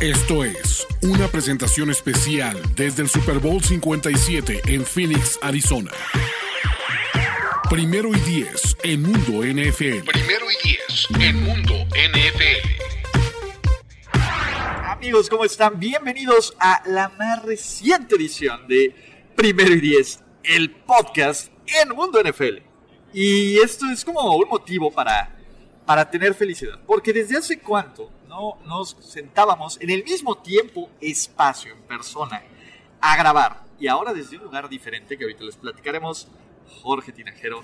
Esto es una presentación especial desde el Super Bowl 57 en Phoenix, Arizona. Primero y diez en Mundo NFL. Primero y diez en Mundo NFL. Amigos, ¿cómo están? Bienvenidos a la más reciente edición de Primero y Diez, el podcast en Mundo NFL. Y esto es como un motivo para, para tener felicidad, porque desde hace cuánto no nos sentábamos en el mismo tiempo, espacio, en persona, a grabar. Y ahora desde un lugar diferente, que ahorita les platicaremos, Jorge Tinajero,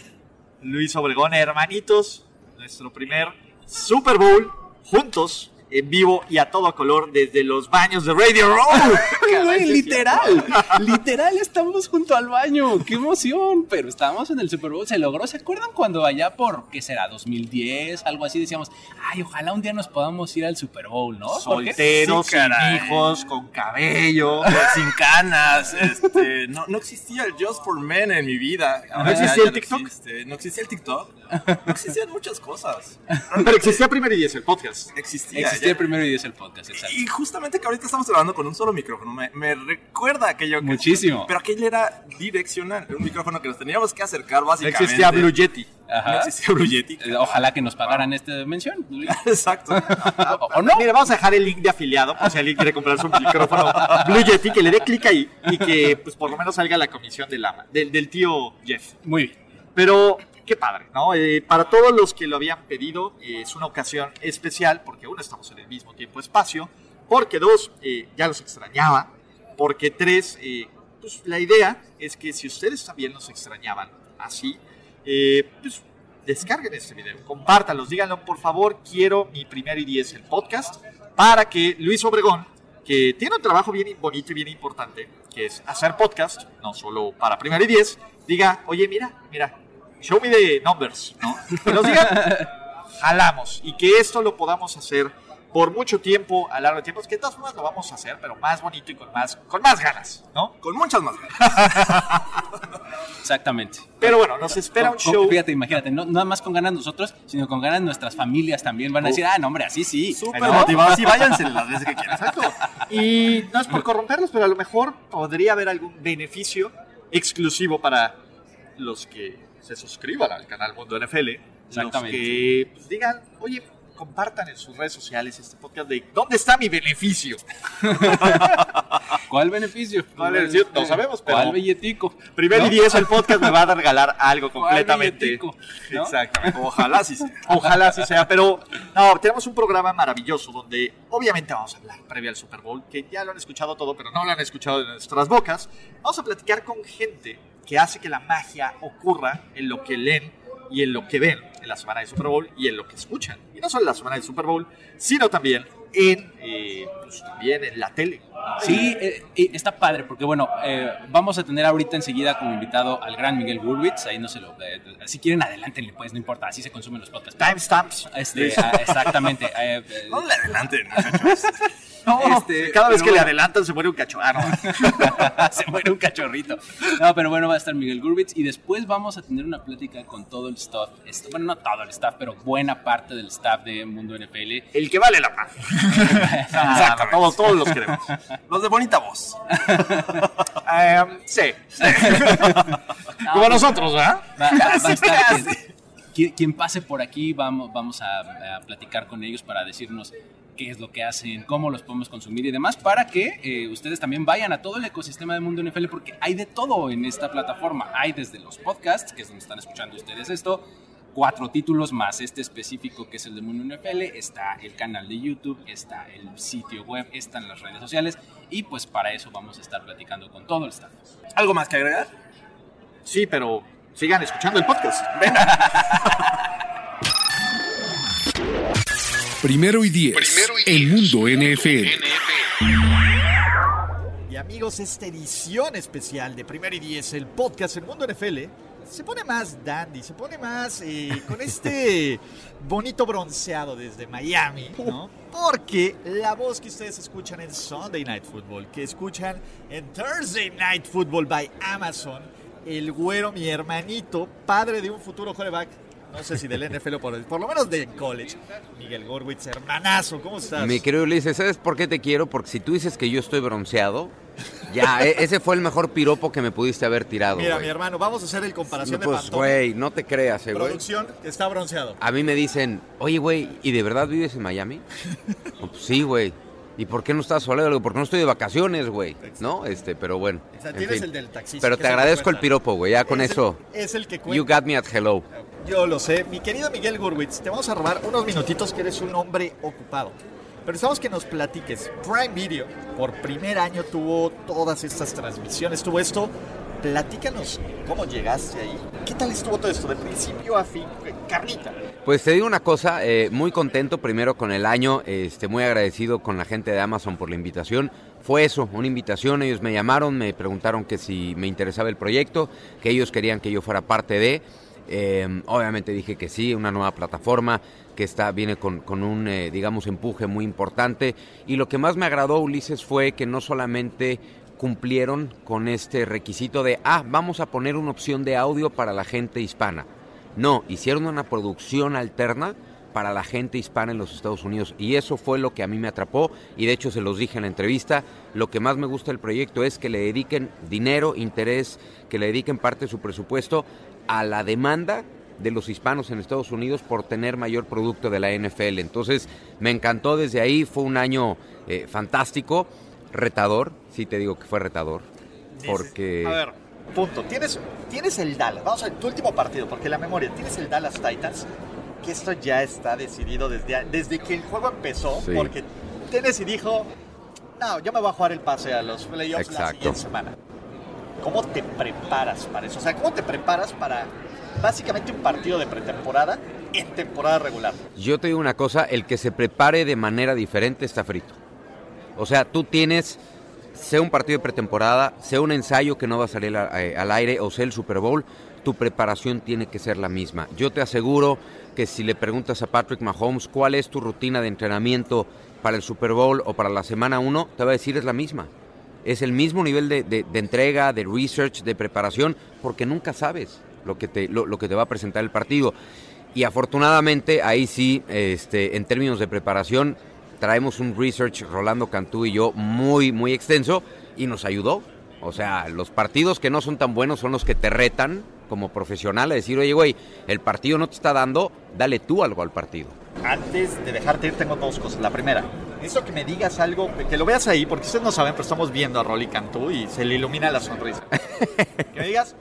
Luis Obregón, hermanitos, nuestro primer Super Bowl juntos en vivo y a todo color desde los baños de Radio Row. Güey, literal, literal estamos junto al baño, qué emoción, pero estábamos en el Super Bowl, se logró, ¿se acuerdan cuando allá por, qué será, 2010, algo así, decíamos, ay, ojalá un día nos podamos ir al Super Bowl, ¿no? Solteros, Sí, sin hijos, con cabello. sin canas, este, no, no existía el Just for Men en mi vida. Ahora existía ya el TikTok? No, existe. no existía el TikTok. No existían muchas cosas. Pero existía Primero y Diez, el podcast. Existía. Existía ya. el primero y diez el podcast, exacto. Y justamente que ahorita estamos grabando con un solo micrófono, me, me recuerda aquello que... Muchísimo. Pero aquello era direccional, era un micrófono que nos teníamos que acercar básicamente. Existía Blue Yeti. No Ajá. existía Blue Yeti. Eh, Ojalá que nos pagaran esta mención. Exacto. O, o no. Mira, vamos a dejar el link de afiliado por si alguien quiere comprar su micrófono Blue Yeti, que le dé clic ahí y que pues por lo menos salga la comisión del, ama, del, del tío Jeff. Muy bien. Pero qué padre, ¿no? Eh, para todos los que lo habían pedido, eh, es una ocasión especial porque uno, estamos en el mismo tiempo-espacio, porque dos, eh, ya los extrañaba, porque tres, eh, pues la idea es que si ustedes también los extrañaban así, eh, pues descarguen este video, compártanlos, díganlo, por favor, quiero mi primer y diez el podcast, para que Luis Obregón, que tiene un trabajo bien bonito y bien importante, que es hacer podcast, no solo para primer y diez, diga, oye, mira, mira, show me the numbers, ¿no? Que nos digan, jalamos, y que esto lo podamos hacer por mucho tiempo, a largo de tiempo, que de todas formas lo vamos a hacer, pero más bonito y con más, con más ganas, ¿no? Con muchas más ganas. Exactamente. Pero bueno, nos espera un Con- con- show. Fíjate, imagínate, no nada más con ganas nosotros, sino con ganas nuestras familias también. Van a decir, ah, no, hombre, así sí. Súper ¿no? motivados. Sí, váyanse las veces que quieran. Exacto. Y no es por corromperlos, pero a lo mejor podría haber algún beneficio exclusivo para los que se suscriban al canal Mundo NFL. Los que pues, digan, oye, compartan en sus redes sociales este podcast de ¿dónde está mi beneficio? ¿Cuál beneficio? ¿Cuál beneficio? No sabemos, pero- ¿Cuál billetico? Primer ¿No? y diez el podcast me va a regalar algo ¿Cuál completamente. billetico? ¿No? Exactamente. Ojalá sí sea. Ojalá así sea, pero no, tenemos un programa maravilloso donde obviamente vamos a hablar previo al Super Bowl, que ya lo han escuchado todo, pero no lo han escuchado de nuestras bocas. Vamos a platicar con gente que hace que la magia ocurra en lo que leen y en lo que ven en la semana del Super Bowl y en lo que escuchan. Y no solo en la semana del Super Bowl, sino también en, eh, pues, también en la tele. Sí, eh, está padre, porque bueno, eh, vamos a tener ahorita enseguida como invitado al gran Miguel Gurwitz. Ahí no se lo. eh, si quieren, adelántenle, pues, no importa, así se consumen los podcasts. Timestamps. Este, ah, exactamente. eh, eh, No le adelanten, muchachos. No, Este, cada vez que le adelantan se muere un cacho. Ah, no. se muere un cachorrito. No, pero bueno, va a estar Miguel Gurwitz y después vamos a tener una plática con todo el staff. esto- Bueno, no todo el staff, pero buena parte del staff de Mundo NFL. El que vale la pena. Exactamente. Todos, todos los queremos. Los de bonita voz. Em, sí. Como nosotros, ¿verdad? Va, va- va a estar quien, quien- quien pase por aquí, vamos, vamos a, a platicar con ellos para decirnos qué es lo que hacen, cómo los podemos consumir y demás, para que eh, ustedes también vayan a todo el ecosistema de Mundo NFL, porque hay de todo en esta plataforma. Hay desde los podcasts, que es donde están escuchando ustedes esto, cuatro títulos más este específico que es el de Mundo NFL, está el canal de YouTube, está el sitio web, están las redes sociales, y pues para eso vamos a estar platicando con todo el staff. ¿Algo más que agregar? Sí, pero sigan escuchando el podcast. Primero y diez Primero y diez. Mundo NFL. Y amigos, esta edición especial de Primero y Diez, el podcast El Mundo NFL, se pone más dandy, se pone más eh, con este bonito bronceado desde Miami, ¿no? Porque la voz que ustedes escuchan en Sunday Night Football, que escuchan en Thursday Night Football by Amazon, el güero, mi hermanito, padre de un futuro quarterback, no sé si del NFL o por, por lo menos de college. Miguel Gorwitz, hermanazo, ¿cómo estás? Mi querido Ulises, ¿sabes por qué te quiero? Porque si tú dices que yo estoy bronceado, ya, e- ese fue el mejor piropo que me pudiste haber tirado. Mira, mi hermano, vamos a hacer el comparación de Pues, Pantone. güey, no te creas, eh, güey. Producción, está bronceado. A mí me dicen, oye, güey, ¿y de verdad vives en Miami? No, pues, sí, güey. ¿Y por qué no estás solo? Le digo, Porque no estoy de vacaciones, güey. ¿No? Este, pero bueno. O sea, en tienes fin. el del taxista. Pero te agradezco el piropo, güey. Ya con Es el- eso. es el que cuenta. You got me at hello. Yo lo sé. Mi querido Miguel Gurwitz, te vamos a robar unos minutitos que eres un hombre ocupado. Pero necesitamos que nos platiques. Prime Video, por primer año, tuvo todas estas transmisiones, tuvo esto. Platícanos cómo llegaste ahí. ¿Qué tal estuvo todo esto? De principio a fin, carnita. Pues te digo una cosa, eh, muy contento primero con el año, este, muy agradecido con la gente de Amazon por la invitación. Fue eso, una invitación, ellos me llamaron, me preguntaron que si me interesaba el proyecto, que ellos querían que yo fuera parte de. Eh, obviamente dije que sí, una nueva plataforma que está, viene con, con un, eh, digamos, empuje muy importante. Y lo que más me agradó, Ulises, fue que no solamente cumplieron con este requisito de, ah, vamos a poner una opción de audio para la gente hispana. No, hicieron una producción alterna para la gente hispana en los Estados Unidos y eso fue lo que a mí me atrapó y de hecho se los dije en la entrevista, lo que más me gusta del proyecto es que le dediquen dinero, interés, que le dediquen parte de su presupuesto a la demanda de los hispanos en Estados Unidos por tener mayor producto de la NFL. Entonces me encantó desde ahí, fue un año eh, fantástico, retador, sí te digo que fue retador, porque... A ver, punto. Tienes, tienes el Dallas. Vamos a ver, tu último partido, porque la memoria. Tienes el Dallas Titans, que esto ya está decidido desde, desde que el juego empezó, Sí. porque Tennessee dijo, no, yo me voy a jugar el pase a los playoffs la Exacto. siguiente semana. ¿Cómo te preparas para eso? O sea, ¿cómo te preparas para básicamente un partido de pretemporada en temporada regular? Yo te digo una cosa, el que se prepare de manera diferente está frito. O sea, tú tienes, sea un partido de pretemporada, sea un ensayo que no va a salir a- eh, al aire o sea el Super Bowl, tu preparación tiene que ser la misma. Yo te aseguro que si le preguntas a Patrick Mahomes cuál es tu rutina de entrenamiento para el Super Bowl o para la semana 1, te va a decir es la misma. Es el mismo nivel de, de- entrega, de research, de preparación, porque nunca sabes lo que te, lo- lo que te va a presentar el partido. Y afortunadamente, ahí sí, este, en términos de preparación, traemos un research, Rolando Cantú y yo, muy, muy extenso y nos ayudó. O sea, los partidos que no son tan buenos son los que te retan como profesional a decir, oye, güey, el partido no te está dando, dale tú algo al partido. Antes de dejarte ir, tengo dos cosas. La primera, necesito que me digas algo, que lo veas ahí, porque ustedes no saben, pero estamos viendo a Rolly Cantú y se le ilumina la sonrisa. que me digas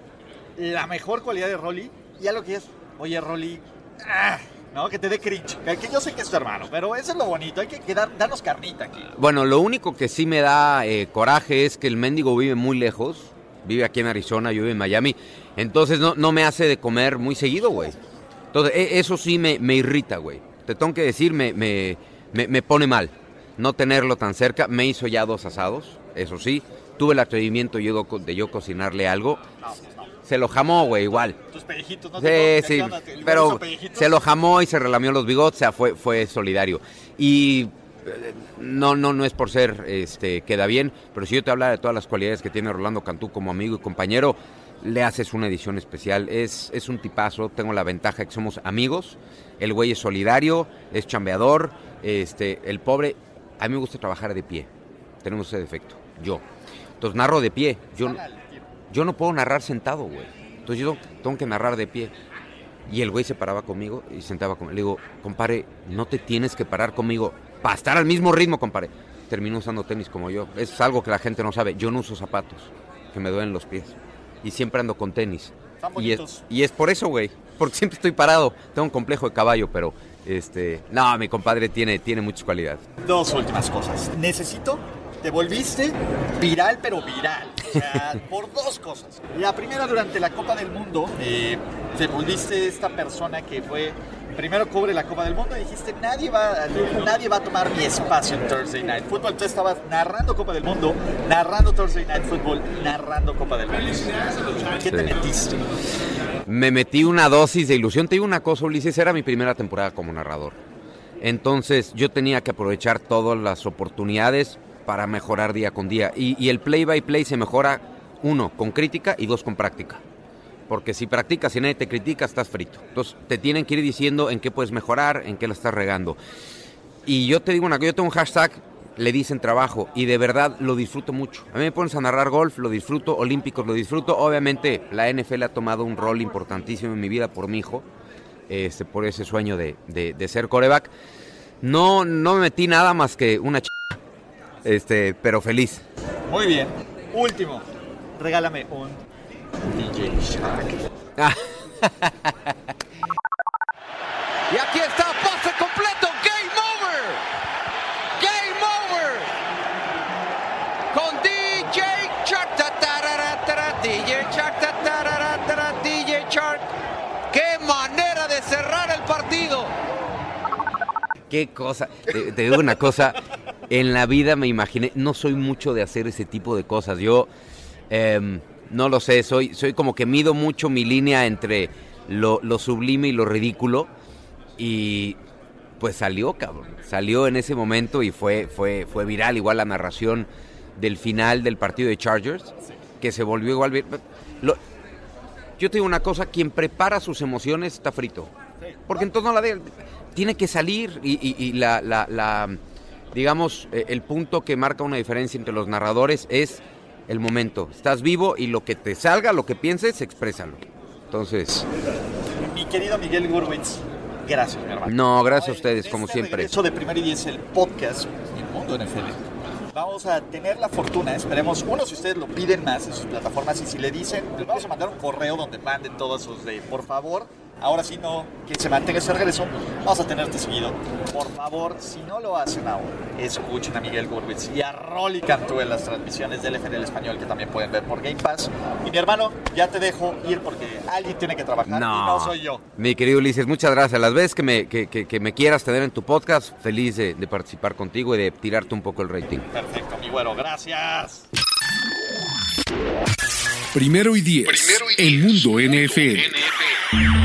la mejor cualidad de Rolly y algo que es, oye, Rolly, ah, no, que te dé cringe. Que, yo sé que es tu hermano, pero eso es lo bonito, hay que, que dar- darnos carnita aquí. Bueno, lo único que sí me da eh, coraje es que el mendigo vive muy lejos. Vive aquí en Arizona, yo vivo en Miami. Entonces no, no me hace de comer muy seguido, güey. Entonces e- eso sí me, me irrita, güey. Te tengo que decir, me, me, me, me pone mal. No tenerlo tan cerca. Me hizo ya dos asados, eso sí. Tuve el atrevimiento yo de yo cocinarle algo. Se lo jamó, güey, igual. Tus pellejitos, ¿no? Sí, te sí, ¿qué onda? ¿El pero se lo jamó y se relamió los bigotes, o sea, fue, fue solidario. Y eh, no, no, no es por ser, este, queda bien, pero si yo te hablara de todas las cualidades que tiene Rolando Cantú como amigo y compañero, le haces una edición especial. Es, es un tipazo, tengo la ventaja de que somos amigos, el güey es solidario, es chambeador, este, el pobre, a mí me gusta trabajar de pie, tenemos ese defecto, yo. Entonces narro de pie, yo, yo no puedo narrar sentado, güey. Entonces yo tengo que narrar de pie. Y el güey se paraba conmigo y sentaba conmigo. Le digo, compadre, no te tienes que parar conmigo para estar al mismo ritmo, compadre. Terminó usando tenis como yo. Es algo que la gente no sabe. Yo no uso zapatos, que me duelen los pies. Y siempre ando con tenis. Y es, y es por eso, güey. Porque siempre estoy parado. Tengo un complejo de caballo, pero este. No, mi compadre tiene, tiene muchas cualidades. Dos últimas cosas. Necesito, te volviste viral, pero viral. O sea, por dos cosas. La primera, durante la Copa del Mundo, eh, te volviste esta persona que fue. Primero cubre la Copa del Mundo y dijiste, nadie va, nadie va a tomar mi espacio en Thursday Night Football. Tú estabas narrando Copa del Mundo, narrando Thursday Night Football, narrando Copa del Mundo. ¿Qué te metiste? me metí una dosis de ilusión. Te digo una cosa, Ulises, era mi primera temporada como narrador. Entonces yo tenía que aprovechar todas las oportunidades para mejorar día con día. Y, y el play by play se mejora, uno, con crítica y dos, con práctica. Porque si practicas y nadie te critica, estás frito. Entonces te tienen que ir diciendo en qué puedes mejorar, en qué la estás regando. Y yo te digo una cosa, yo tengo un hashtag, le dicen trabajo, y de verdad lo disfruto mucho. A mí me pones a narrar golf, lo disfruto, olímpicos, lo disfruto. Obviamente la NFL ha tomado un rol importantísimo en mi vida por mi hijo, este, por ese sueño de, de- ser coreback. No, no me metí nada más que una ch... Este, pero feliz. Muy bien. Último. Regálame un DJ Shark. Ah, Y aquí está, pase completo, game over. Game over. Con DJ Shark, ta, tarara, tara, DJ Shark, ta, tarara, tara, DJ Shark. ¡Qué manera de cerrar el partido! Qué cosa. Te, te digo una cosa. En la vida me imaginé. No soy mucho de hacer ese tipo de cosas. Yo em, no lo sé. Soy, soy como que mido mucho mi línea entre lo, sublime y lo ridículo. Y pues salió, cabrón. Salió en ese momento y fue, fue, fue viral. Igual la narración del final del partido de Chargers. Que se volvió igual. vi- Lo- yo te digo una cosa. Quien prepara sus emociones está frito. Porque entonces no la de, tiene que salir y, y- y la, la- la, digamos, eh, el punto que marca una diferencia entre los narradores es el momento. Estás vivo y lo que te salga, lo que pienses, exprésalo. Entonces, Mi querido Miguel Gurwitz, gracias, mi hermano. no, gracias a ustedes, este como siempre. regreso de Primer y Diez, el podcast El Mundo NFL. Vamos a tener la fortuna, esperemos, uno, si ustedes lo piden más en sus plataformas y si le dicen, les vamos a mandar un correo donde manden todos sus de, por favor, ahora sí no, que se mantenga ese regreso, vamos a tenerte seguido. Por favor, si no lo hacen aún, escuchen a Miguel Gurwitz y a Rolly Cantú en las transmisiones del FNL Español que también pueden ver por Game Pass. Y mi hermano, ya te dejo ir porque alguien tiene que trabajar y no soy yo. Mi querido Ulises, muchas gracias. Las veces que me, que, que- que me quieras tener en tu podcast, feliz de, de participar contigo y de tirarte un poco el rating. Perfecto, mi güero, gracias. Primero y diez. Primero y El diez. mundo NFL. Y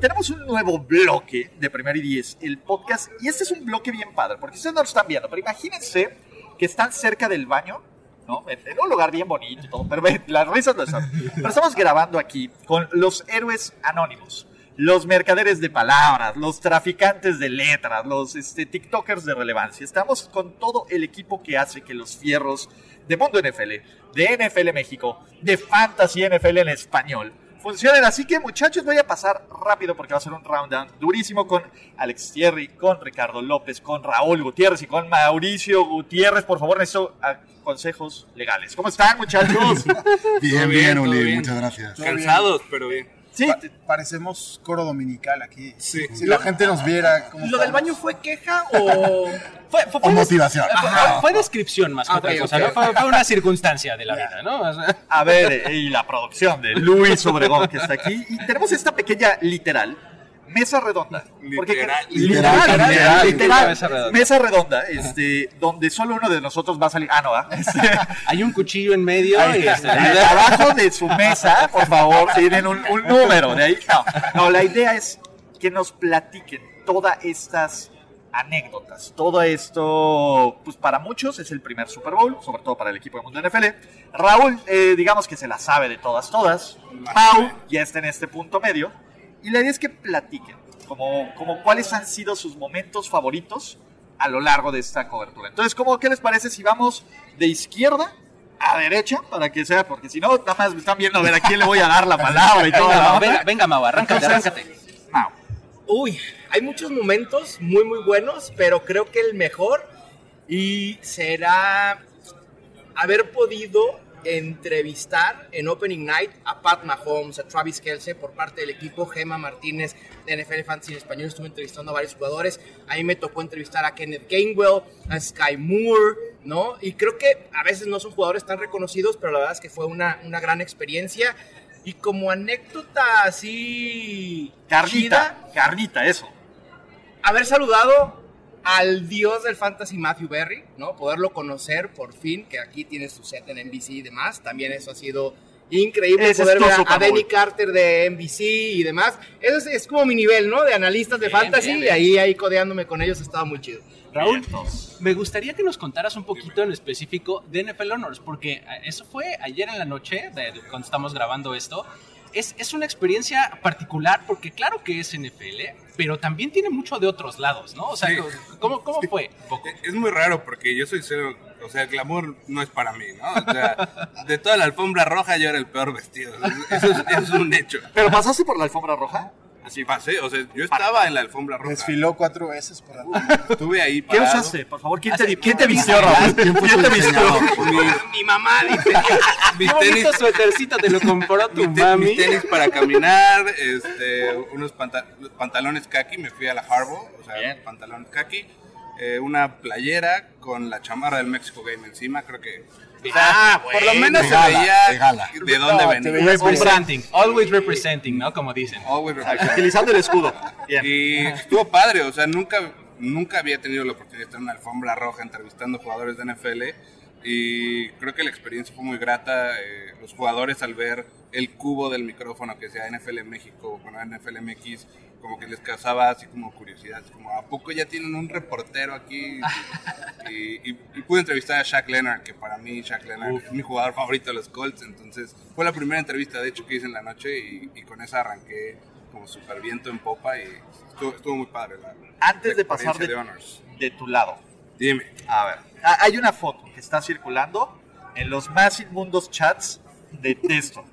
tenemos un nuevo bloque de Primer y Diez, el podcast. Y este es un bloque bien padre, porque ustedes no lo están viendo, pero imagínense que están cerca del baño, ¿no? En, en un lugar bien bonito y todo, pero ven, las risas lo están. Pero estamos grabando aquí con los héroes anónimos. Los mercaderes de palabras, los traficantes de letras, los este, TikTokers de relevancia. Estamos con todo el equipo que hace que los fierros de Mundo NFL, de NFL México, de Fantasy NFL en español, funcionen. Así que muchachos, voy a pasar rápido porque va a ser un round down durísimo con Alex Thierry, con Ricardo López, con Raúl Gutiérrez y con Mauricio Gutiérrez. Por favor, necesito ah, consejos legales. ¿Cómo están muchachos? Bien, bien, bien, Uli, bien. muchas gracias. Cansados, pero bien. Sí, Pa- parecemos coro dominical aquí. Sí. Si la gente nos viera. ¿cómo ¿Lo del baño fue queja o.? Fue, motivación. fue- fue descripción más que Ah, otra cosa. Fue, fue una circunstancia de la vida, ¿no? O sea, a ver, eh, y la producción de Luis Obregón que está aquí. Y tenemos esta pequeña literal mesa redonda. Porque- Literal. literal, Literal, literal, literal, literal, mesa redonda. mesa redonda, este, donde solo uno de nosotros va a salir. Ah, no, ¿ah? Este, hay un cuchillo en medio y este, abajo de su mesa, por favor, tienen un, un número de ahí. No, no, la idea es que nos platiquen todas estas anécdotas. Todo esto, pues para muchos es el primer Super Bowl, sobre todo para el equipo de Mundo NFL. Raúl, eh, digamos que se la sabe de todas, todas. Pau ya está en este punto medio. Y la idea es que platiquen, como, como cuáles han sido sus momentos favoritos a lo largo de esta cobertura. Entonces, ¿cómo, ¿qué les parece si vamos de izquierda a derecha? Para que sea, porque si no, nada más me están viendo a ver a quién le voy a dar la palabra y todo. venga, venga, venga, Mau, arráncate, Entonces, arráncate. Mau. Uy, hay muchos momentos muy, muy buenos, pero creo que el mejor y será haber podido entrevistar en Opening Night a Pat Mahomes, a Travis Kelsey por parte del equipo, Gema Martínez de NFL Fantasy en español, estuve entrevistando a varios jugadores, a mí me tocó entrevistar a Kenneth Gainwell, a Sky Moore, ¿no? Y creo que a veces no son jugadores tan reconocidos, pero la verdad es que fue una, una gran experiencia. Y como anécdota así... Carnita, chida, carnita, eso. haber saludado al dios del fantasy Matthew Berry, ¿no? Poderlo conocer por fin, que aquí tiene su set en NBC y demás, también eso ha sido Increíble Ese poder tu ver a- a Denny Bowl. Carter de NBC y demás. Eso es, es como mi nivel, ¿no? De analistas de Bien, fantasy bien, y bien. ahí, ahí codeándome con ellos estaba muy chido. Raúl, me gustaría que nos contaras un poquito en específico de NFL Honors, porque eh, eso fue ayer en la noche, de- de cuando estamos grabando esto. Es, es una experiencia particular porque claro que es NFL, pero también tiene mucho de otros lados, ¿no? O sea, Sí. ¿cómo, cómo fue? Poco. Es muy raro porque yo soy cero, o sea, el glamour no es para mí, ¿no? O sea, de toda la alfombra roja yo era el peor vestido. Eso es, eso es un hecho. ¿Pero pasaste por la alfombra roja? Así pasé, o sea, yo estaba en la alfombra roja. Desfiló cuatro veces por ahí. Estuve ahí ¿Qué parado. usaste? Por favor, ¿quién Hace- te, quién te vistió, Raúl? ¿Quién te vistió? Mi mamá dice. Mis Qué tenis, suétercito te lo compró tu mis te- mami. mis tenis para caminar, este, unos panta- pantalones kaki, me fui a la Harbo, o sea, Bien. pantalones kaki, eh, una playera con la chamarra del Mexico Game encima, creo que... o sea, Ah, por lo menos se veía de dónde venía. Representing, always representing, ¿no? Como dicen. Always representing. Utilizando el escudo. Y estuvo padre, o sea, nunca, nunca había tenido la oportunidad de estar en una alfombra roja entrevistando jugadores de NFL y creo que la experiencia fue muy grata. eh, los jugadores al ver el cubo del micrófono que sea NFL México, bueno, NFL MX, como que les causaba así como curiosidad, así como, ¿a poco ya tienen un reportero aquí? Y, y- y pude entrevistar a Shaq Leonard, que para mí Shaq Leonard es mi jugador favorito de los Colts, entonces fue la primera entrevista de hecho que hice en la noche y, y con esa arranqué como super viento en popa y estuvo, estuvo muy padre. La, Antes la de pasar de, Honors. de tu lado, Dime. a ver, hay una foto que está circulando en los más inmundos chats de texto.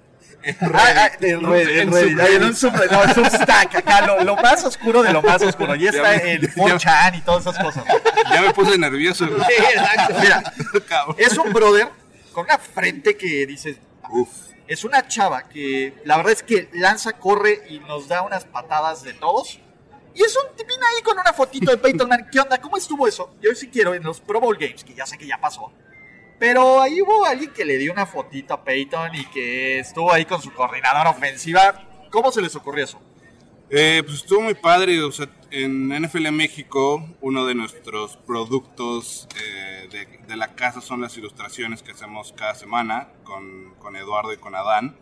En Reddit, en un sub- no, en Substack, acá, lo, lo más oscuro de lo más oscuro. Y está Ya me- en 4chan y todas esas cosas. Ya me puse nervioso. güey. Mira, es un brother con una frente que dices, Uf. es una chava que la verdad es que lanza, corre y nos da unas patadas de todos. Y es un tipín ahí con una fotito de Peyton Manning. ¿Qué onda? ¿Cómo estuvo eso? Yo sí quiero en los Pro Bowl Games, que ya sé que ya pasó. Pero ahí hubo alguien que le dio una fotito a Peyton y que estuvo ahí con su coordinadora ofensiva. ¿Cómo se les ocurrió eso? Eh, pues estuvo muy padre, o sea, en NFL México uno de nuestros productos eh, de, de la casa son las ilustraciones que hacemos cada semana con, con Eduardo y con Adán.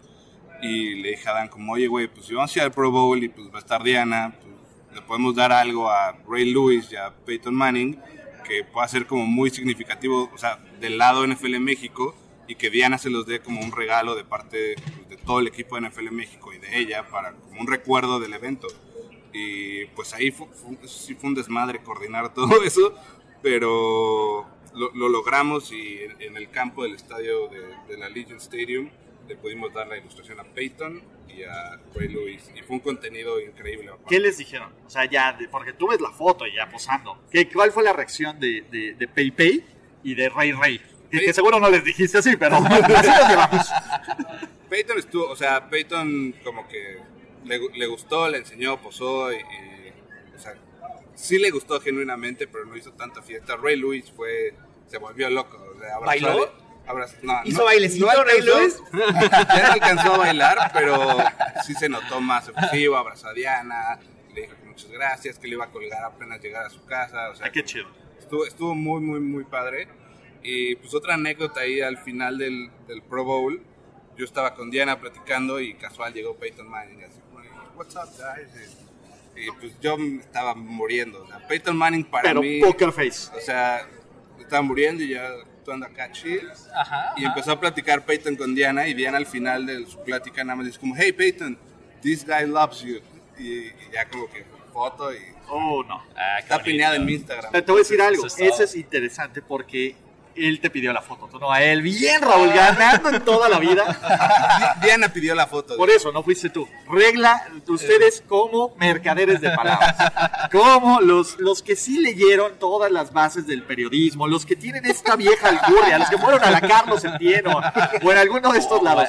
Y le dije a Adán como, oye güey, pues si vamos a ir al Pro Bowl y pues va a estar Diana, pues le podemos dar algo a Ray Lewis y a Peyton Manning que pueda ser como muy significativo, o sea, del lado NFL México y que Diana se los dé como un regalo de parte pues, de todo el equipo de NFL México y de ella para como un recuerdo del evento. Y pues ahí fue, fue- sí fue un desmadre coordinar todo eso, pero lo, lo logramos y en, en el campo del estadio de, de la Legion Stadium le pudimos dar la ilustración a Peyton y a Ray Lewis y fue un contenido increíble. ¿Qué les dijeron? O sea, ya, de- porque tú ves la foto ya posando. ¿Qué, ¿Cuál fue la reacción de, de, de Pei Pei y de Rey Rey? Que, que seguro no les dijiste así, pero así nos llevamos. Peyton estuvo, o sea, Peyton como que le, le gustó, le enseñó, posó y, y, o sea, sí le gustó genuinamente, pero no hizo tanta fiesta. Ray Lewis fue, se volvió loco. o sea. A- abrazó- no, ¿Hizo no- bailecito, no alcanzó- Lewis? Ya no alcanzó a bailar, pero sí se notó más efusivo, abrazó a Diana, le dijo que muchas gracias, que le iba a colgar apenas llegar a su casa. O sea, Ay, qué chido. Estuvo, estuvo muy, muy, muy padre. Y pues otra anécdota ahí al final del, del Pro Bowl. Yo estaba con Diana platicando y casual llegó Peyton Manning. Así, what's up, guys? Y, y, pues yo estaba muriendo. O sea, Peyton Manning para Pero mí... poker face. O sea, estaba muriendo y ya actuando acá chill. Ajá. Y empezó a platicar Peyton con Diana y Diana al final de su plática nada más dice como, hey Peyton, this guy loves you. Y, y ya como que foto y Oh, no. Ah, está pineado en mi Instagram. Te voy a decir algo. Eso es todo. Eso es interesante porque él te pidió la foto, tú no a él. Bien, Raúl, ganando en toda la vida. Di- Diana pidió la foto. Por eso, no fuiste tú. Regla, ustedes como mercaderes de palabras. Como los, los que sí leyeron todas las bases del periodismo, los que tienen esta vieja alcurnia, los que fueron a la Carlos Entieno, o en alguno de estos lados,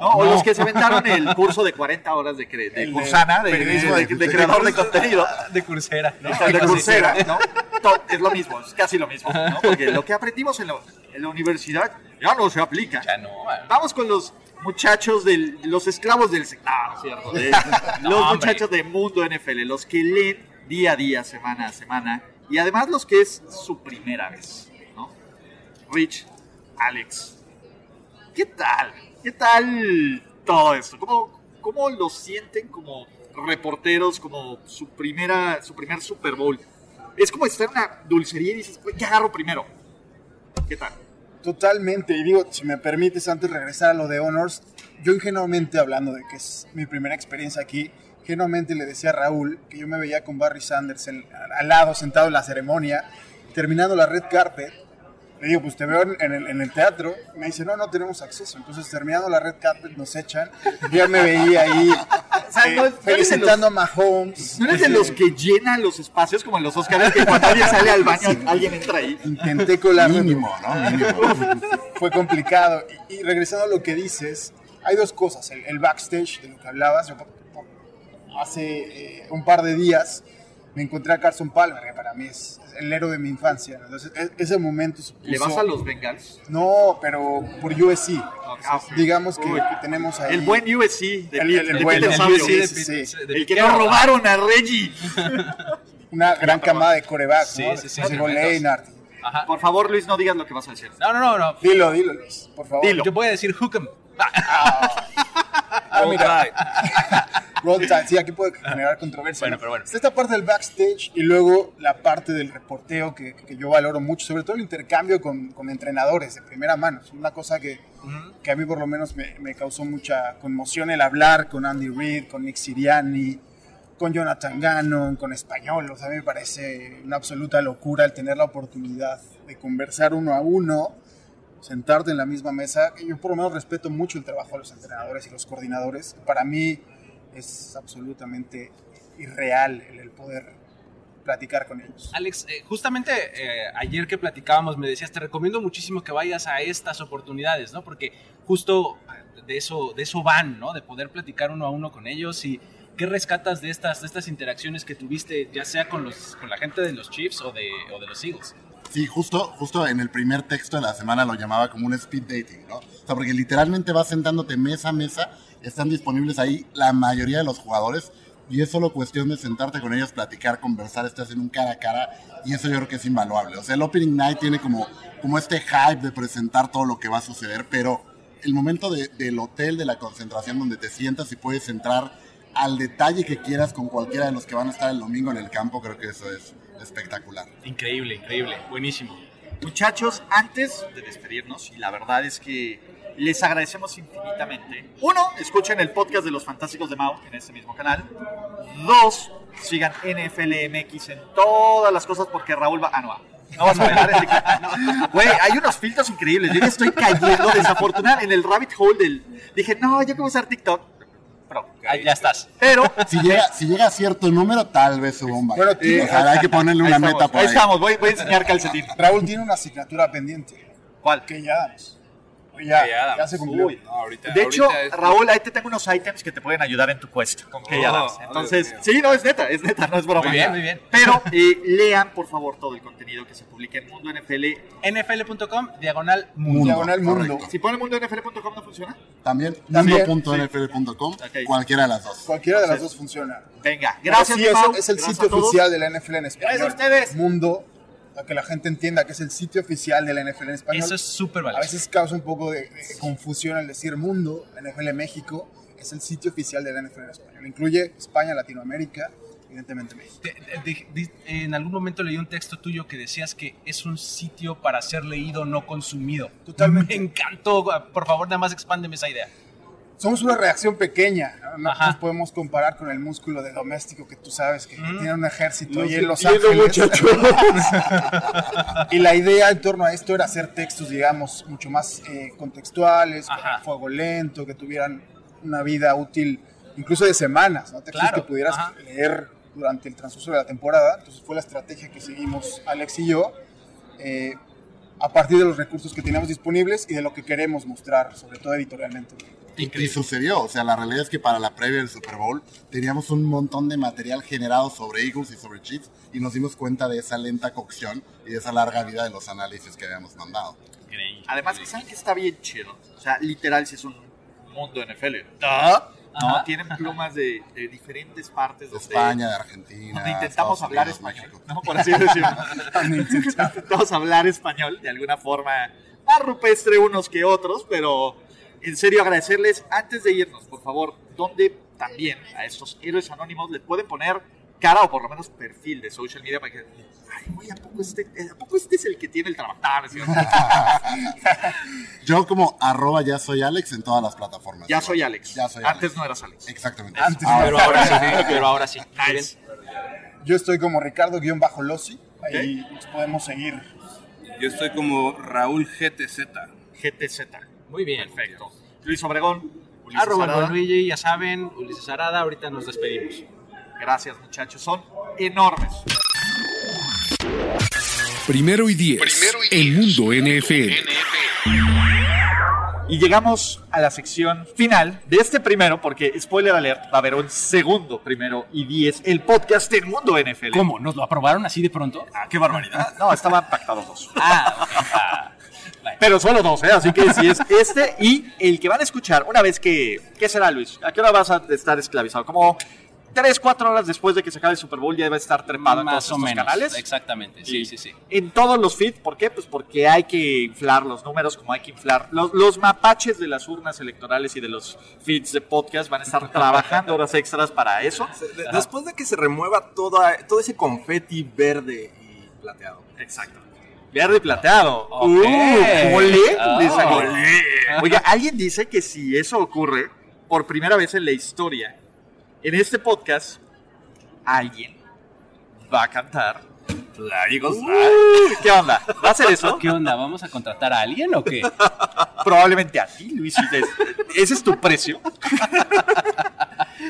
¿o los que se aventaron el curso de 40 horas de, cre- de Cursana, de, periodismo de- de- de creador de contenido. de Coursera, ¿no? de Coursera, ¿no? Es lo mismo, es casi lo mismo, ¿no? Porque lo que aprendimos en la, en la universidad ya no se aplica. Ya no, ah. Vamos con los muchachos del, los esclavos del sec- no, no es cierto, de- los hombre. muchachos de Mundo NFL, los que leen día a día, semana a semana, y además los que es su primera vez, ¿no? Rich, Alex, ¿Qué tal? ¿Qué tal todo esto? ¿Cómo, cómo lo sienten como reporteros, como su, primera, su primer Super Bowl? Es como estar en una dulcería y dices, "Güey, ¿qué agarro primero? ¿Qué tal? Totalmente, y digo, si me permites antes regresar a lo de Honors, yo ingenuamente hablando de que es mi primera experiencia aquí, ingenuamente le decía a Raúl que yo me veía con Barry Sanders al lado, sentado en la ceremonia, terminando la red carpet. Le digo, pues te veo en, el, en el teatro. Me dice, no, no tenemos acceso. Entonces, terminando la red carpet, nos echan. Yo ya me veía ahí sea, eh, no- felicitando a Mahomes. ¿No eres de los que llenan los espacios como en los Oscars que cuando alguien sale al baño, alguien entra ahí? Intenté colarme. Mínimo, ¿no? Mínimo. Fue complicado. Y, y regresando a lo que dices, hay dos cosas. El, el backstage, de lo que hablabas. Yo, hace eh, un par de días me encontré a Carson Palmer, que para mí es el héroe de mi infancia. Entonces, e- ese momento supuso... ¿Le vas a los Bengals? No, pero por USC. Ah. Digamos que, Uy. que tenemos ahí... El buen USC de, El- el- el buen- el Sabio. USC Sí. El que nos robaron a Reggie. Una gran camada de corebacks, Sí, ¿no? sí, sí. Leinart. Ajá. Por favor, Luis, no digas lo que vas a decir. No, no, no, no. Dilo, dilo, Luis, por favor. Dilo. Yo voy a decir Hookem. Ah, mira. Roll Tide, sí, aquí puede generar controversia. Bueno, ¿no? pero bueno. Está esta parte del backstage y luego la parte del reporteo que, que yo valoro mucho, sobre todo el intercambio con, con entrenadores de primera mano. Es una cosa que, que a mí por lo menos me, me causó mucha conmoción el hablar con Andy Reid, con Nick Siriani, con Jonathan Gannon, con español. O sea, a mí me parece una absoluta locura el tener la oportunidad de conversar uno a uno sentarte en la misma mesa. Yo por lo menos respeto mucho el trabajo de los entrenadores y los coordinadores. Para mí es absolutamente irreal el, el poder platicar con ellos. Alex, eh, justamente eh, ayer que platicábamos me decías, te recomiendo muchísimo que vayas a estas oportunidades, ¿no? Porque justo eh, de eso, de eso van, ¿no? De poder platicar uno a uno con ellos y qué rescatas de estas, de estas interacciones que tuviste, ya sea con, los, con la gente de los Chiefs o de, o de los Eagles. Sí, justo, justo en el primer texto de la semana lo llamaba como un speed dating, ¿no? O sea, porque literalmente vas sentándote mesa a mesa, están disponibles ahí la mayoría de los jugadores y es solo cuestión de sentarte con ellos, platicar, conversar, estás en un cara a cara y eso yo creo que es invaluable. O sea, el Opening Night tiene como, como este hype de presentar todo lo que va a suceder, pero el momento de- del hotel, de la concentración donde te sientas y puedes entrar al detalle que quieras con cualquiera de los que van a estar el domingo en el campo, creo que eso es espectacular. Increíble, increíble, buenísimo. Muchachos, antes de despedirnos, y la verdad es que les agradecemos infinitamente. Uno, escuchen el podcast de los Fantásticos de Mao en este mismo canal. Dos, sigan NFLMX en todas las cosas porque Raúl va. Ah, no, no vas a bailar. que- no. Güey, hay unos filtros increíbles. Yo ya estoy cayendo desafortunadamente en el rabbit hole del. Dije, no, yo quiero usar TikTok. Pero, Ahí ya estás. pero Si llega, si llega a cierto número, tal vez suba un Bueno, baile. o sea, hay que ponerle una estamos, meta por ahí ahí. estamos, voy, voy a enseñar calcetín. Raúl tiene una asignatura pendiente. ¿Cuál? Que ya damos. Ya, Key Adams. ya se cumplió. Uy. No, ahorita, De hecho, es- Raúl, ahí te tengo unos items que te pueden ayudar en tu quest con Oh, Adams. oh, Entonces, sí, no, es neta, es neta, no es broma. Muy bien, muy bien. Pero eh, lean, por favor, todo el contenido que se publica en Mundo NFL. NFL.com, diagonal mundo. Diagonal mundo. correcto. Si ponen mundonfl.com no funciona. También, También, mundo.nfl.com, cualquiera de las dos. Cualquiera de las dos funciona. Venga, gracias, sí, es, es el Gracias sitio oficial de la NFL en español. Gracias a ustedes. Mundo, para que la gente entienda que es el sitio oficial de la NFL en español. Eso es súper A valioso. veces causa un poco de, de confusión al decir mundo, NFL México es el sitio oficial de la NFL en español. Incluye España, Latinoamérica, evidentemente México. Te- de- de- en algún momento leí un texto tuyo que decías que es un sitio para ser leído, no consumido. Totalmente. Me encantó. Por favor, nada más expándeme esa idea. Somos una reacción pequeña, ¿no? nos podemos comparar con el músculo de doméstico que tú sabes que, Ujú. tiene un ejército ahí en Los Ángeles. y la idea en torno a esto era hacer textos, digamos, mucho más eh, contextuales, con fuego lento, que tuvieran una vida útil, incluso de semanas, ¿no? Textos Claro, que pudieras ajá. leer durante el transcurso de la temporada. Entonces fue la estrategia que seguimos Alex y yo. eh, a partir de los recursos que teníamos disponibles y de lo que queremos mostrar, sobre todo editorialmente. Y, y sucedió, o sea, la realidad es que para la previa del Super Bowl teníamos un montón de material generado sobre Eagles y sobre Chiefs y nos dimos cuenta de esa lenta cocción y de esa larga vida de los análisis que habíamos mandado. Además, ¿saben que está bien chido? O sea, literal, si es un mundo NFL. No, Ajá. tienen plumas de, de diferentes partes De España, de Argentina. donde intentamos Estados hablar Unidos, español, México. ¿no? Por así decirlo. intentamos hablar español de alguna forma más rupestre unos que otros, pero en serio agradecerles. Antes de irnos, por favor, ¿dónde también a estos héroes anónimos les pueden poner cara o por lo menos perfil de social media para que, ay, güey, ¿a poco este, ¿a poco este es el que tiene el trabajo? Ah. Yo como arroba ya soy Alex en todas las plataformas. ya soy Alex. Ya soy Antes Alex. no eras Alex. Exactamente. Antes Ah, no. pero ahora sí, pero ahora sí. Nice. Yo estoy como Ricardo-Lossi. Ahí nos podemos seguir. Yo estoy como Raúl GTZ. GTZ. Muy bien. Perfecto. Luis Obregón. Ulises Arroba Arada. Don Luigi, ya saben, Ulises Arada, ahorita nos despedimos. Gracias, muchachos. Son enormes. Primero y diez. Primero y El diez. mundo NFL. Y llegamos a la sección final de este primero, porque spoiler alert, va a haber un segundo primero y 10, el podcast del mundo NFL. ¿Cómo? ¿Nos lo aprobaron así de pronto? Ah, qué barbaridad. No, estaban pactados dos. Ah, ok. Ah, Pero solo dos, ¿eh? Así que sí es este y el que van a escuchar una vez que... ¿Qué será, Luis? ¿A qué hora vas a estar esclavizado? Como tres, cuatro horas después de que se acabe el Super Bowl ya va a estar trepado en todos o estos menos. canales. Exactamente, sí, Y sí, sí. En todos los feeds, ¿por qué? Pues porque hay que inflar los números, como hay que inflar. Los, los mapaches de las urnas electorales y de los feeds de podcast van a estar trabajando horas extras para eso. De- después de que se remueva toda, todo ese confeti verde y plateado. Exacto. Verde y plateado. Ok. Uh, Oh. dice. Oiga, alguien dice que si eso ocurre por primera vez en la historia, en este podcast, alguien va a cantar. Uh, ¿Qué onda? ¿Va a hacer eso? ¿Qué onda? ¿Vamos a contratar a alguien o qué? Probablemente a ti, Luis. ¿Ese es tu precio?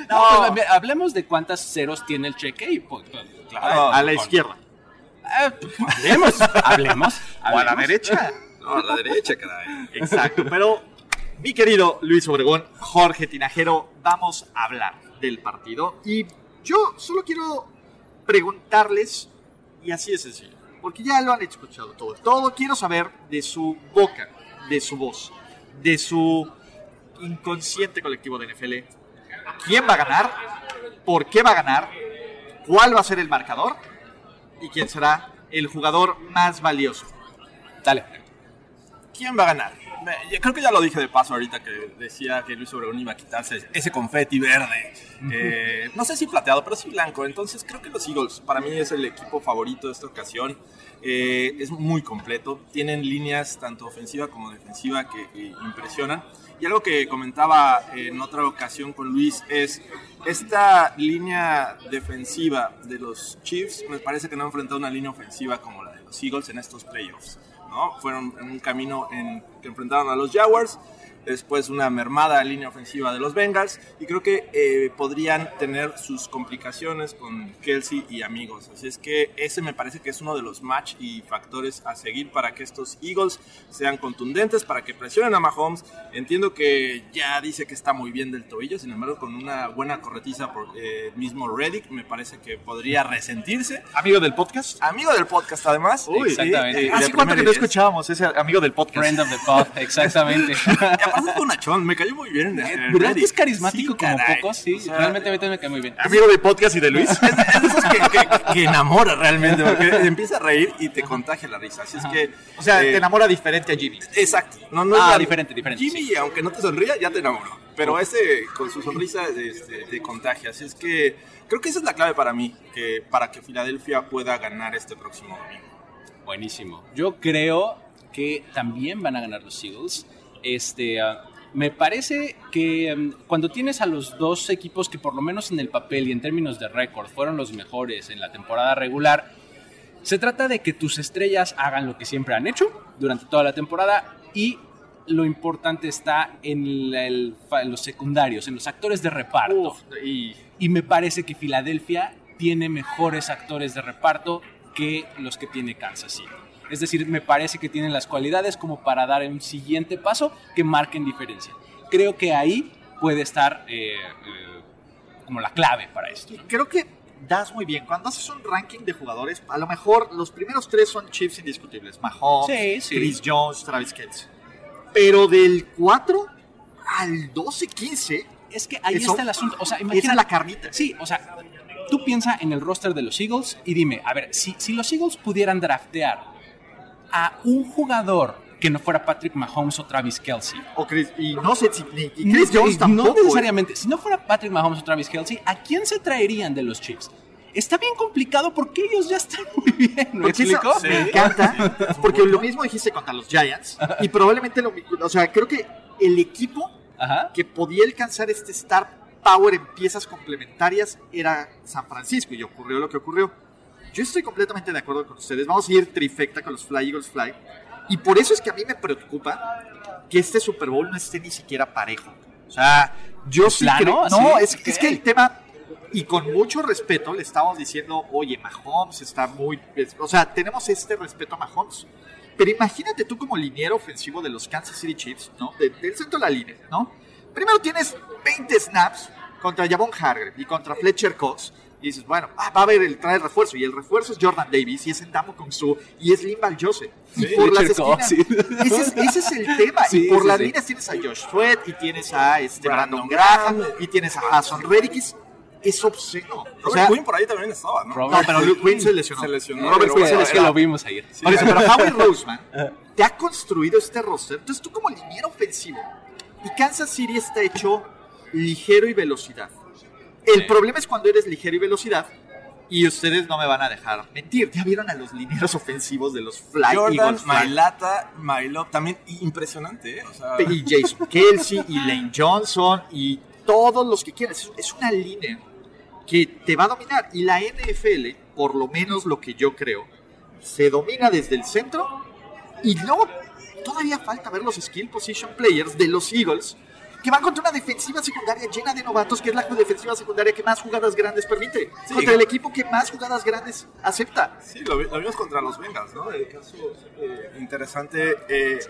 No, pues, hablemos de cuántas ceros tiene el cheque y pues, pues, claro. a la izquierda. Hablemos, hablemos. O a la derecha. No, a la derecha, caray. Exacto, pero mi querido Luis Obregón, Jorge Tinajero, vamos a hablar del partido. Y yo solo quiero preguntarles, y así de sencillo, porque ya lo han escuchado todo, todo quiero saber de su boca, de su voz, de su inconsciente colectivo de NFL, quién va a ganar, por qué va a ganar, cuál va a ser el marcador y quién será el jugador más valioso. Dale. ¿Quién va a ganar? Me- creo que ya lo dije de paso ahorita que decía que Luis Obregón iba a quitarse ese confeti verde. Eh, no sé si plateado, pero sí blanco. Entonces creo que los Eagles para mí es el equipo favorito de esta ocasión. Eh, es muy completo. Tienen líneas tanto ofensiva como defensiva que, que impresionan. Y algo que comentaba en otra ocasión con Luis es esta línea defensiva de los Chiefs. Me parece que no han enfrentado una línea ofensiva como la de los Eagles en estos playoffs. Fueron en un camino en que enfrentaron a los Jaguars, después una mermada línea ofensiva de los Bengals, y creo que eh, podrían tener sus complicaciones con Kelsey y amigos. Así es que ese me parece que es uno de los match y factores a seguir para que estos Eagles sean contundentes, para que presionen a Mahomes. Entiendo que ya dice que está muy bien del tobillo, sin embargo, con una buena corretiza por eh, el mismo Reddick, me parece que podría resentirse. Amigo del podcast. Amigo del podcast, además. Uy, exactamente. eh, ¿Hace de cuánto que no escuchábamos ese amigo del podcast? Friend of the pod, exactamente. Aparte es bonachón, me cayó muy bien. eh, ¿Verdad que es carismático Sí, como caray. pocos? Sí, O sea, realmente a mí también me cae muy bien. Amigo del podcast y de Luis. Es de esos que, que- que enamora realmente, porque empieza a reír y te contagia la risa. Así es que. O sea, eh, te enamora diferente a Jimmy. Exacto. No, no Ah, es la- diferente, diferente, Jimmy, aunque no te sonría, ya te enamoró. Pero ese, con su sonrisa, este, te contagia. Así es que creo que esa es la clave para mí, que, para que Filadelfia pueda ganar este próximo domingo. Buenísimo. Yo creo que también van a ganar los Eagles. Este, ah, me parece que mm, cuando tienes a los dos equipos que por lo menos en el papel y en términos de récord fueron los mejores en la temporada regular, se trata de que tus estrellas hagan lo que siempre han hecho durante toda la temporada y lo importante está el- en los secundarios, en los actores de reparto. y Y me parece que Filadelfia tiene mejores actores de reparto que los que tiene Kansas City. Es decir, me parece que tienen las cualidades como para dar un siguiente paso que marquen diferencia. Creo que ahí puede estar eh, eh, como la clave para esto. creo que das muy bien. Cuando haces un ranking de jugadores, a lo mejor los primeros tres son Chiefs indiscutibles. Mahomes, Sí, sí. Chris Jones, Travis Kelce. Pero del 4 al 12, 15, Es que ahí Eso- está el asunto. O sea, imagina la carnita. Sí, o sea, tú piensa en el roster de los Eagles y dime, a ver, si, si los Eagles pudieran draftear a un jugador que no fuera Patrick Mahomes o Travis Kelsey. O Chris, y no sé si ni y No, Jones tampoco. ¿eh? necesariamente. Si no fuera Patrick Mahomes o Travis Kelsey, ¿a quién se traerían de los Chiefs? Está bien complicado porque ellos ya están muy bien. ¿Me explico? me encanta, porque lo mismo dijiste contra los Giants y probablemente lo mismo, o sea, creo que el equipo Ajá. que podía alcanzar este star power en piezas complementarias era San Francisco y ocurrió lo que ocurrió. Yo estoy completamente de acuerdo con ustedes. Vamos a ir trifecta con los Fly Eagles Fly. Y por eso es que a mí me preocupa que este Super Bowl no esté ni siquiera parejo. O sea, yo sí plano? creo- No, es, es que el tema, y con mucho respeto, le estamos diciendo, oye, Mahomes está muy... O sea, tenemos este respeto a Mahomes. Pero imagínate tú como liniero ofensivo de los Kansas City Chiefs, ¿no? De- del centro de la línea, ¿no? Primero tienes 20 snaps contra Javon Hargrave y contra Fletcher Cox. Y dices, bueno, ah, va a haber el trae refuerzo. Y el refuerzo es Jordan Davis, y es Endamo Kong Su, y es Limbal Joseph. y por las esquinas. sí. Ese, es, ese es el tema. Sí, y por sí, las sí. líneas tienes a Josh Sweat, y tienes a este Brandon, Brandon Graham, Graham. y tienes a Hassan Reddick. Es, es obsceno. O sea, Quinn por ahí también estaba, ¿no? Robert no, pero Luke Quinn se lesionó. Se lesionó, Robert pero Quinn se Es que lesionó. lo vimos ayer. Por eso, pero Howie Roseman te ha construido este roster. Entonces tú como liniero ofensivo y Kansas City está hecho ligero y velocidad. El problema es cuando eres ligero y velocidad y ustedes no me van a dejar mentir. Ya vieron a los linieros ofensivos de los Fly Jordan, Eagles. Mailata, Mailop, también impresionante, ¿eh? O sea, y Jason Kelsey y Lane Johnson y todos los que quieras. Es- Es una línea que te va a dominar. Y la NFL, por lo menos lo que yo creo, se domina desde el centro y luego todavía falta ver los skill position players de los Eagles que van contra una defensiva secundaria llena de novatos, que es la defensiva secundaria que más jugadas grandes permite, Sí. contra el equipo que más jugadas grandes acepta. Sí, lo, lo vimos contra los Bengals, ¿no? El caso eh, interesante eh,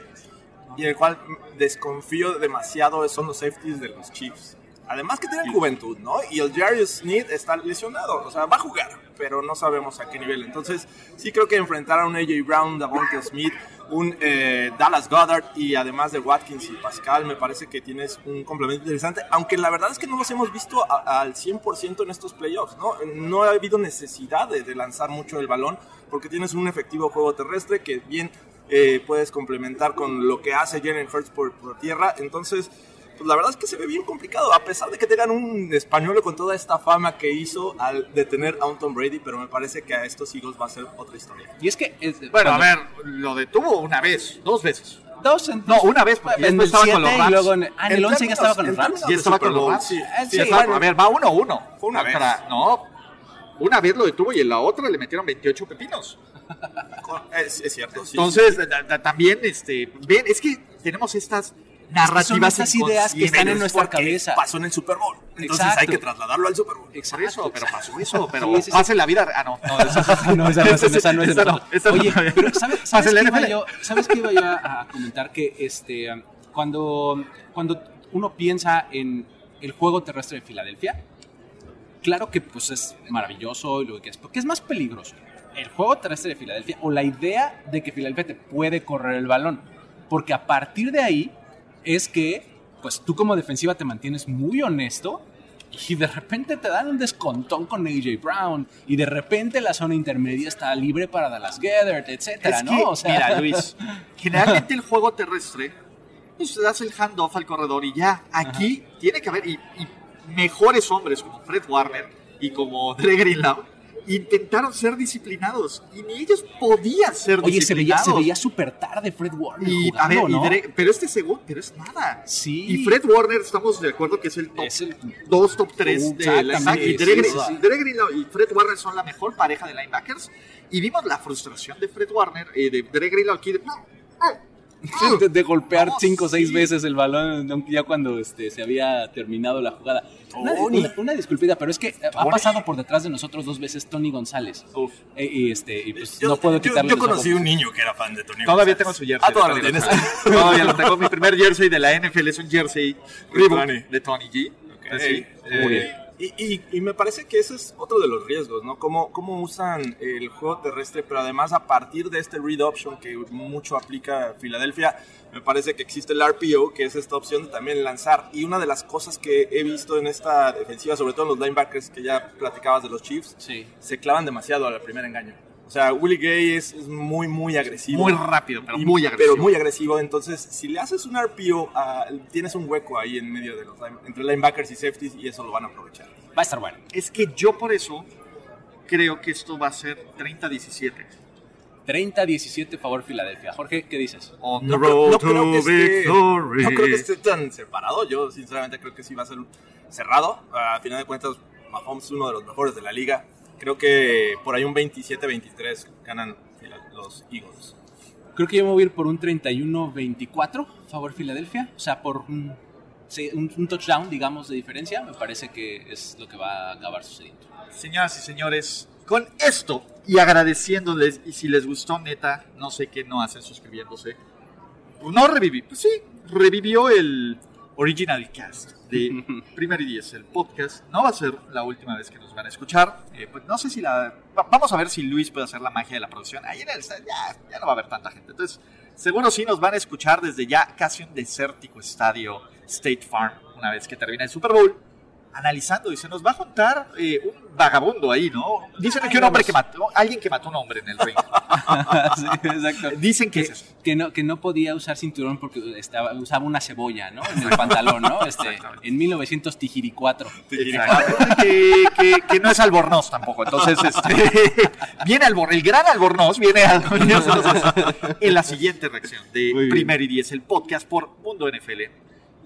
y el cual desconfío demasiado son los safeties de los Chiefs. Además que tienen juventud, ¿no? Y el Jarius Smith está lesionado, o sea, va a jugar, pero no sabemos a qué nivel. Entonces, sí creo que enfrentar a un AJ Brown, Davonte Smith, un eh, Dallas Goddard y además de Watkins y Pascal, me parece que tienes un complemento interesante, aunque la verdad es que no los hemos visto a- al 100% en estos playoffs, ¿no? No ha habido necesidad de, lanzar mucho el balón porque tienes un efectivo juego terrestre que bien eh, puedes complementar con lo que hace Jalen Hurts por tierra, entonces pues la verdad es que se ve bien complicado, a pesar de que tengan un español con toda esta fama que hizo al detener a un Tom Brady, pero me parece que a estos Eagles va a ser otra historia. Y es que. es- Bueno, a ver, lo detuvo una vez, dos veces. Dos en, No, una vez, porque en después el estaba 7 con los y Rams. luego en, ah, en el 11 ya términos- estaba con los Rams. de estaba con los Rams. sí. Ah, Sí, sí, estaba- bueno. a ver, va uno a uno. Fue una vez. Contra- No, una vez lo detuvo y en la otra le metieron 28 pepinos. Es, es cierto, sí. Entonces, también, este, ven, es que tenemos estas narrativas son estas ideas que están en es nuestra cabeza. Pasó en el Super Bowl. Entonces Exacto. hay que trasladarlo al Super Bowl. Por eso, pero pasó eso, pero Sí, pasa en la vida. Ah, no, no, esa- No, esa no, esa, no es esa no, nosotros. esa no. Oye, pero ¿sabes, sabes qué iba yo, ¿sabes qué iba yo a, a comentar? Que este, cuando, cuando uno piensa en el juego terrestre de Filadelfia, claro que pues es maravilloso y lo que es, porque es más peligroso. El juego terrestre de Filadelfia o la idea de que Filadelfia te puede correr el balón. Porque a partir de ahí es que pues tú como defensiva te mantienes muy honesto y de repente te dan un descontón con AJ Brown y de repente la zona intermedia está libre para Dallas Gethert, etcétera, Es ¿no? que, O sea, mira, Luis, generalmente el juego terrestre, pues das el handoff al corredor y ya. Aquí tiene que haber, y, y mejores hombres como Fred Warner y como Dre Greenlaw intentaron ser disciplinados y ni ellos podían ser Oye, disciplinados. se veía súper tarde Fred Warner y, a jugando, pero este segundo, pero es nada. Sí. Y Fred Warner, estamos de acuerdo que es el top Es el- 2, top 3 de la Exactamente, Y Dre, sí, Greenlaw y Fred Warner son la mejor pareja de linebackers. Y vimos la frustración de Fred Warner, eh, de Dre Greenlaw aquí. De, de, de golpear No, cinco o seis sí. veces el balón ya cuando este, se había terminado la jugada. Una, Tony. una- una disculpita, pero es que ha pasado por detrás de nosotros dos veces Tony González. Eh, y este, y pues Yo- no puedo quitarle Yo, conocí ojos. un niño que era fan de Tony Todavía González. tengo su jersey. Ah, todavía. Todavía lo tengo. Mi primer jersey de la NFL es un jersey de Tony G. Ok, Sí. eh, y, y- y me parece que ese es otro de los riesgos, ¿no? Cómo, cómo usan el juego terrestre, pero además a partir de este read option que mucho aplica Filadelfia, me parece que existe el RPO, que es esta opción de también lanzar. Y una de las cosas que he visto en esta defensiva, sobre todo en los linebackers que ya platicabas de los Chiefs, Sí. se clavan demasiado al primer engaño. O sea, Willie Gay es, es muy, muy agresivo. Muy rápido, pero Y- muy agresivo. Pero muy agresivo. Entonces, si le haces un RPO, ah, tienes un hueco ahí en medio de los entre linebackers y safeties y eso lo van a aprovechar. Va a estar bueno. Es que yo por eso creo que esto va a ser 30-17. 30-17 favor Filadelfia. Jorge, ¿qué dices? On No, the creo- road no creo que to esté, victory. no creo que esté tan separado. Yo, sinceramente, creo que sí va a ser cerrado. A final de cuentas, Mahomes es uno de los mejores de la liga. Creo que por ahí un 27-23 ganan los Eagles. Creo que yo me voy a ir por un 31-24 favor Filadelfia. O sea, por un, sí, un- un touchdown, digamos, de diferencia. Me parece que es lo que va a acabar sucediendo. Señoras y señores, con esto y agradeciéndoles, y si les gustó, neta, no sé qué no hacen suscribiéndose. Pues no reviví, pues sí, revivió el Original Cast de Primer y Diez, el podcast. No va a ser la última vez que nos van a escuchar. Eh, pues no sé si la. va- Vamos a ver si Luis puede hacer la magia de la producción. Ahí en el ya, ya no va a haber tanta gente. Entonces, seguro sí nos van a escuchar desde ya casi un desértico estadio State Farm una vez que termine el Super Bowl analizando y se nos va a juntar eh, un vagabundo ahí, ¿no? Dicen que un hombre que mató, alguien que mató a un hombre en el ring. Sí, exacto. Dicen que, Que, es eso. que no, que no podía usar cinturón porque estaba, usaba una cebolla, ¿no? En el pantalón, ¿no? Este, en 1904. Exactamente, que, que- que no es albornoz tampoco. Entonces, este, viene Albor, el gran albornoz viene a- en la siguiente reacción de. Primer y Diez, el podcast por Mundo NFL.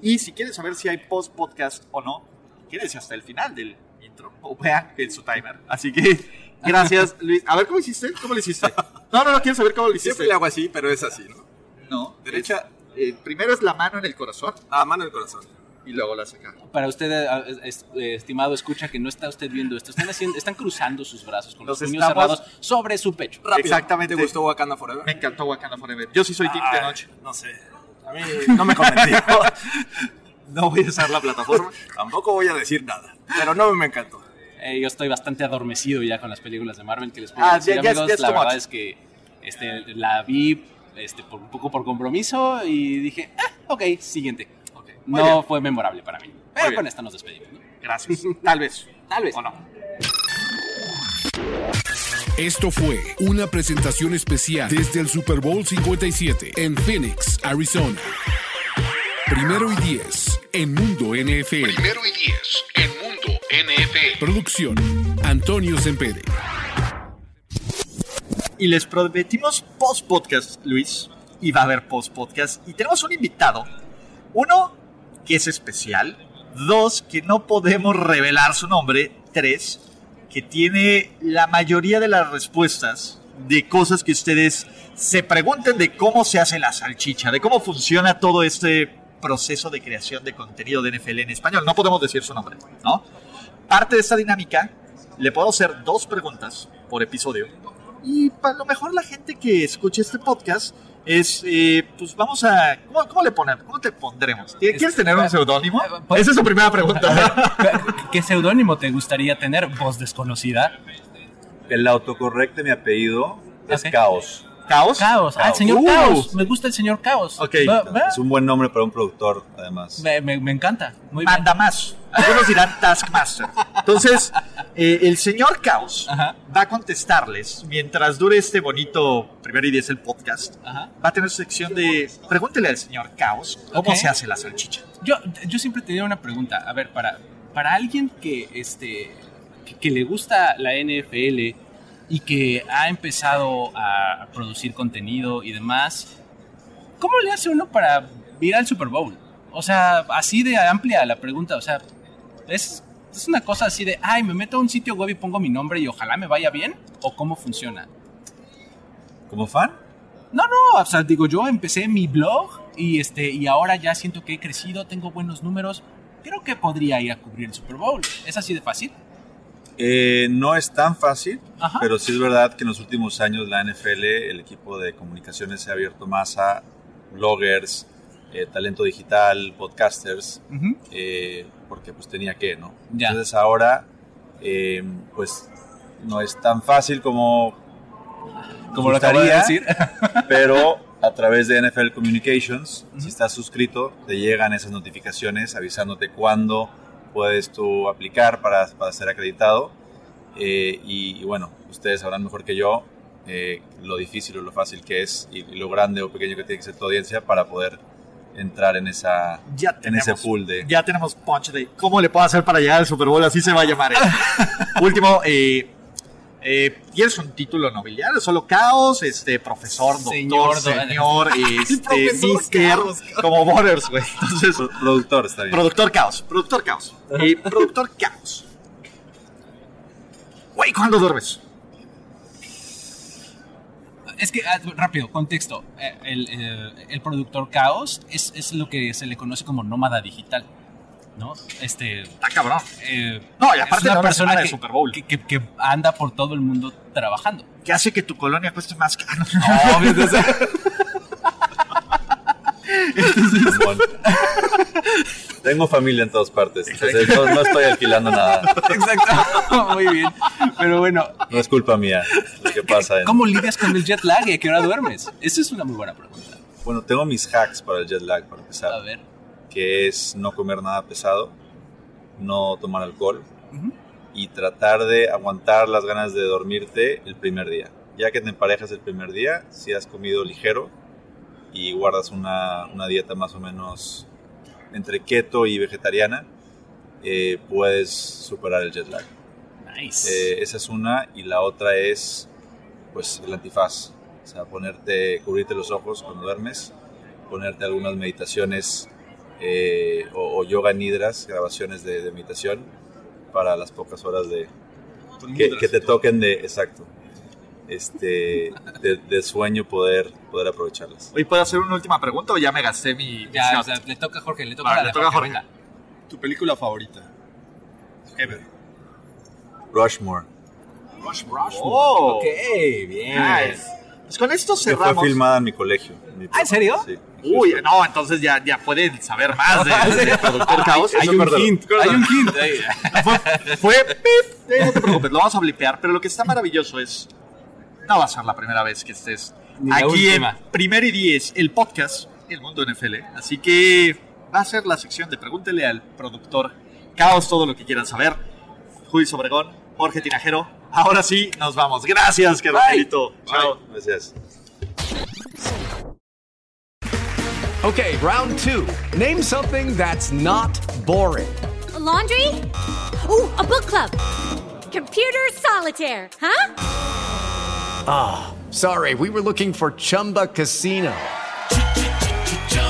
Y si quieren saber si hay post-podcast o no, quédense hasta el final del intro o vean en su timer. Así que, gracias, Luis. A ver, ¿cómo hiciste? ¿Cómo lo hiciste? No, no, no, quiero saber cómo lo hiciste. Siempre le hago así, pero es así, ¿no? No, Derecha, eh, primero es la mano en el corazón a mano del corazón. y luego la saca. Para usted, eh, eh, estimado, escucha que no está usted viendo esto. Están, haciendo, están cruzando sus brazos con los Los puños cerrados sobre su pecho. Rápido. Exactamente. ¿Te gustó Wakanda Forever? Me encantó Wakanda Forever. Yo sí soy Team Ay, Tenoch. No sé. A mí no me convenció. No voy a usar la plataforma. Tampoco voy a decir nada. Pero no me encantó. Eh, yo estoy bastante adormecido ya con las películas de Marvel que les puedo Ah, decir, amigos. ya es la verdad much. es que este, la vi este, por, un poco por compromiso y dije, ah, ok, siguiente. No bien. fue memorable para mí. Pero con esta nos despedimos. ¿no? Gracias. Tal vez. Tal vez. ¿O no? Esto fue una presentación especial desde el Super Bowl 57 en Phoenix, Arizona. Primero y 10 en Mundo NFL. Primero y 10 en Mundo NFL. Producción Antonio Sempere. Y les prometimos post-podcast, Luis. Y va a haber post-podcast. Y tenemos un invitado. Uno, que es especial. Dos, que no podemos revelar su nombre. Tres, que tiene la mayoría de las respuestas de cosas que ustedes se pregunten de cómo se hace la salchicha, de cómo funciona todo este proceso de creación de contenido de NFL en español. No podemos decir su nombre, ¿no? Parte de esta dinámica, le puedo hacer dos preguntas por episodio. Y para lo mejor la gente que escuche este podcast es, eh, pues vamos a, ¿cómo, cómo le ponemos? ¿Cómo te pondremos? ¿Quieres tener un seudónimo? pues- Esa es su primera pregunta. ¿Qué seudónimo te gustaría tener? Voz desconocida. El autocorrecto de mi apellido es Ok. Caos. ¿Caos? Caos. Ah, el señor Uh. Caos. Me gusta el señor Caos. Ok. Va- va. Es un buen nombre para un productor, además. Me, me- me encanta. Muy bien. Manda más. Algunos dirán Taskmaster. Entonces, eh, el señor Caos Ajá. va a contestarles mientras dure este bonito primero y diez el podcast. Ajá. Va a tener su sección de pregúntele al señor Caos cómo se hace la salchicha. Yo, yo siempre tenía una pregunta. A ver, para, para alguien que, este, que, que le gusta la NFL y que ha empezado a producir contenido y demás, ¿cómo le hace uno para ir al Super Bowl? O sea, así de amplia la pregunta. O sea, ¿es, es una cosa así de, ay, me meto a un sitio web y pongo mi nombre y ojalá me vaya bien? ¿O cómo funciona? ¿Como fan? No, no, o sea, digo, yo empecé mi blog y, este, y ahora ya siento que he crecido, tengo buenos números. Creo que podría ir a cubrir el Super Bowl. ¿Es así de fácil? Eh, no es tan fácil, Ajá. pero sí es verdad que en los últimos años la NFL, el equipo de comunicaciones se ha abierto más a bloggers, eh, talento digital, podcasters, eh, porque pues tenía que, ¿no? Ya. Entonces ahora, eh, pues no es tan fácil como, Como lo acabo de gustaría, decir. pero a través de NFL Communications, si estás suscrito, te llegan esas notificaciones avisándote cuándo puedes tú aplicar para, para ser acreditado. Eh, y, y bueno, ustedes sabrán mejor que yo eh, lo difícil o lo fácil que es y, y lo grande o pequeño que tiene que ser tu audiencia para poder entrar en esa Ya en ese tenemos. pool de Ya tenemos punch de cómo le puedo hacer para llegar al Super Bowl, así se va a llamar. esto. Último, eh, eh, ¿tienes un título nobiliario? Solo caos, este, profesor, doctor, Señor, este, mister, como Borders, güey. Entonces, Pro- productor está bien productor caos, productor caos. Eh, productor caos. Güey, ¿cuándo duermes? Es que, ah, rápido, contexto. Eh, El, eh, el productor Caos es, es lo que se le conoce como nómada digital. ¿No? Este. Está cabrón. eh, No, y es aparte una de una persona de que, Super Bowl. que, que- que anda por todo el mundo trabajando. ¿Qué hace que tu colonia cueste más caro? Obvio, entonces- Simón. tengo familia en todas partes entonces no, no estoy alquilando nada Exacto, muy bien. Pero bueno, no es culpa mía lo que pasa en- ¿cómo lidias con el jet lag y a qué hora duermes? Esa es una muy buena pregunta. bueno tengo mis hacks para el jet lag para empezar A ver. Que es no comer nada pesado, no tomar alcohol y tratar de aguantar las ganas de dormirte el primer día. Ya que te emparejas el primer día, si has comido ligero y guardas una, una dieta más o menos entre keto y vegetariana, eh, puedes superar el jet lag. Nice. Eh, esa es una y la otra es pues el antifaz, o sea, ponerte, cubrirte los ojos cuando duermes, ponerte algunas meditaciones eh, o, o yoga nidras, grabaciones de, de meditación para las pocas horas de que, que te toquen de exacto este de, de sueño poder poder aprovecharlas. Oye, ¿puedo hacer una última pregunta o ya me gasté mi, Ya, shot? o sea, le toca a Jorge, le toca, Vale, a le toca a Jorge. ¿Tu película favorita? Ever. Rushmore. Oh, Ok, bien. nice. Pues con esto Que fue cerramos. filmada en mi colegio. en mi Ah, ¿en serio? Sí. Uy, no, entonces ya, ya pueden saber más de, de Productor Caos. Hay un hint, hay un hint. Fue, fue pip. Eh, no te preocupes, lo vamos a blipear. Pero lo que está maravilloso es. No va a ser la primera vez que estés Ni aquí en. Primero y Diez, el podcast, El Mundo NFL. Así que va a ser la sección de Pregúntele al productor Caos todo lo que quieran saber. Luis Obregón, Jorge Tinajero. Ahora sí, nos vamos. Gracias, que Chao. Gracias. Okay, round two. Name something that's not boring. A laundry? Ooh, a book club. Computer solitaire, huh? Ah, sorry, we were looking for Chumba Casino.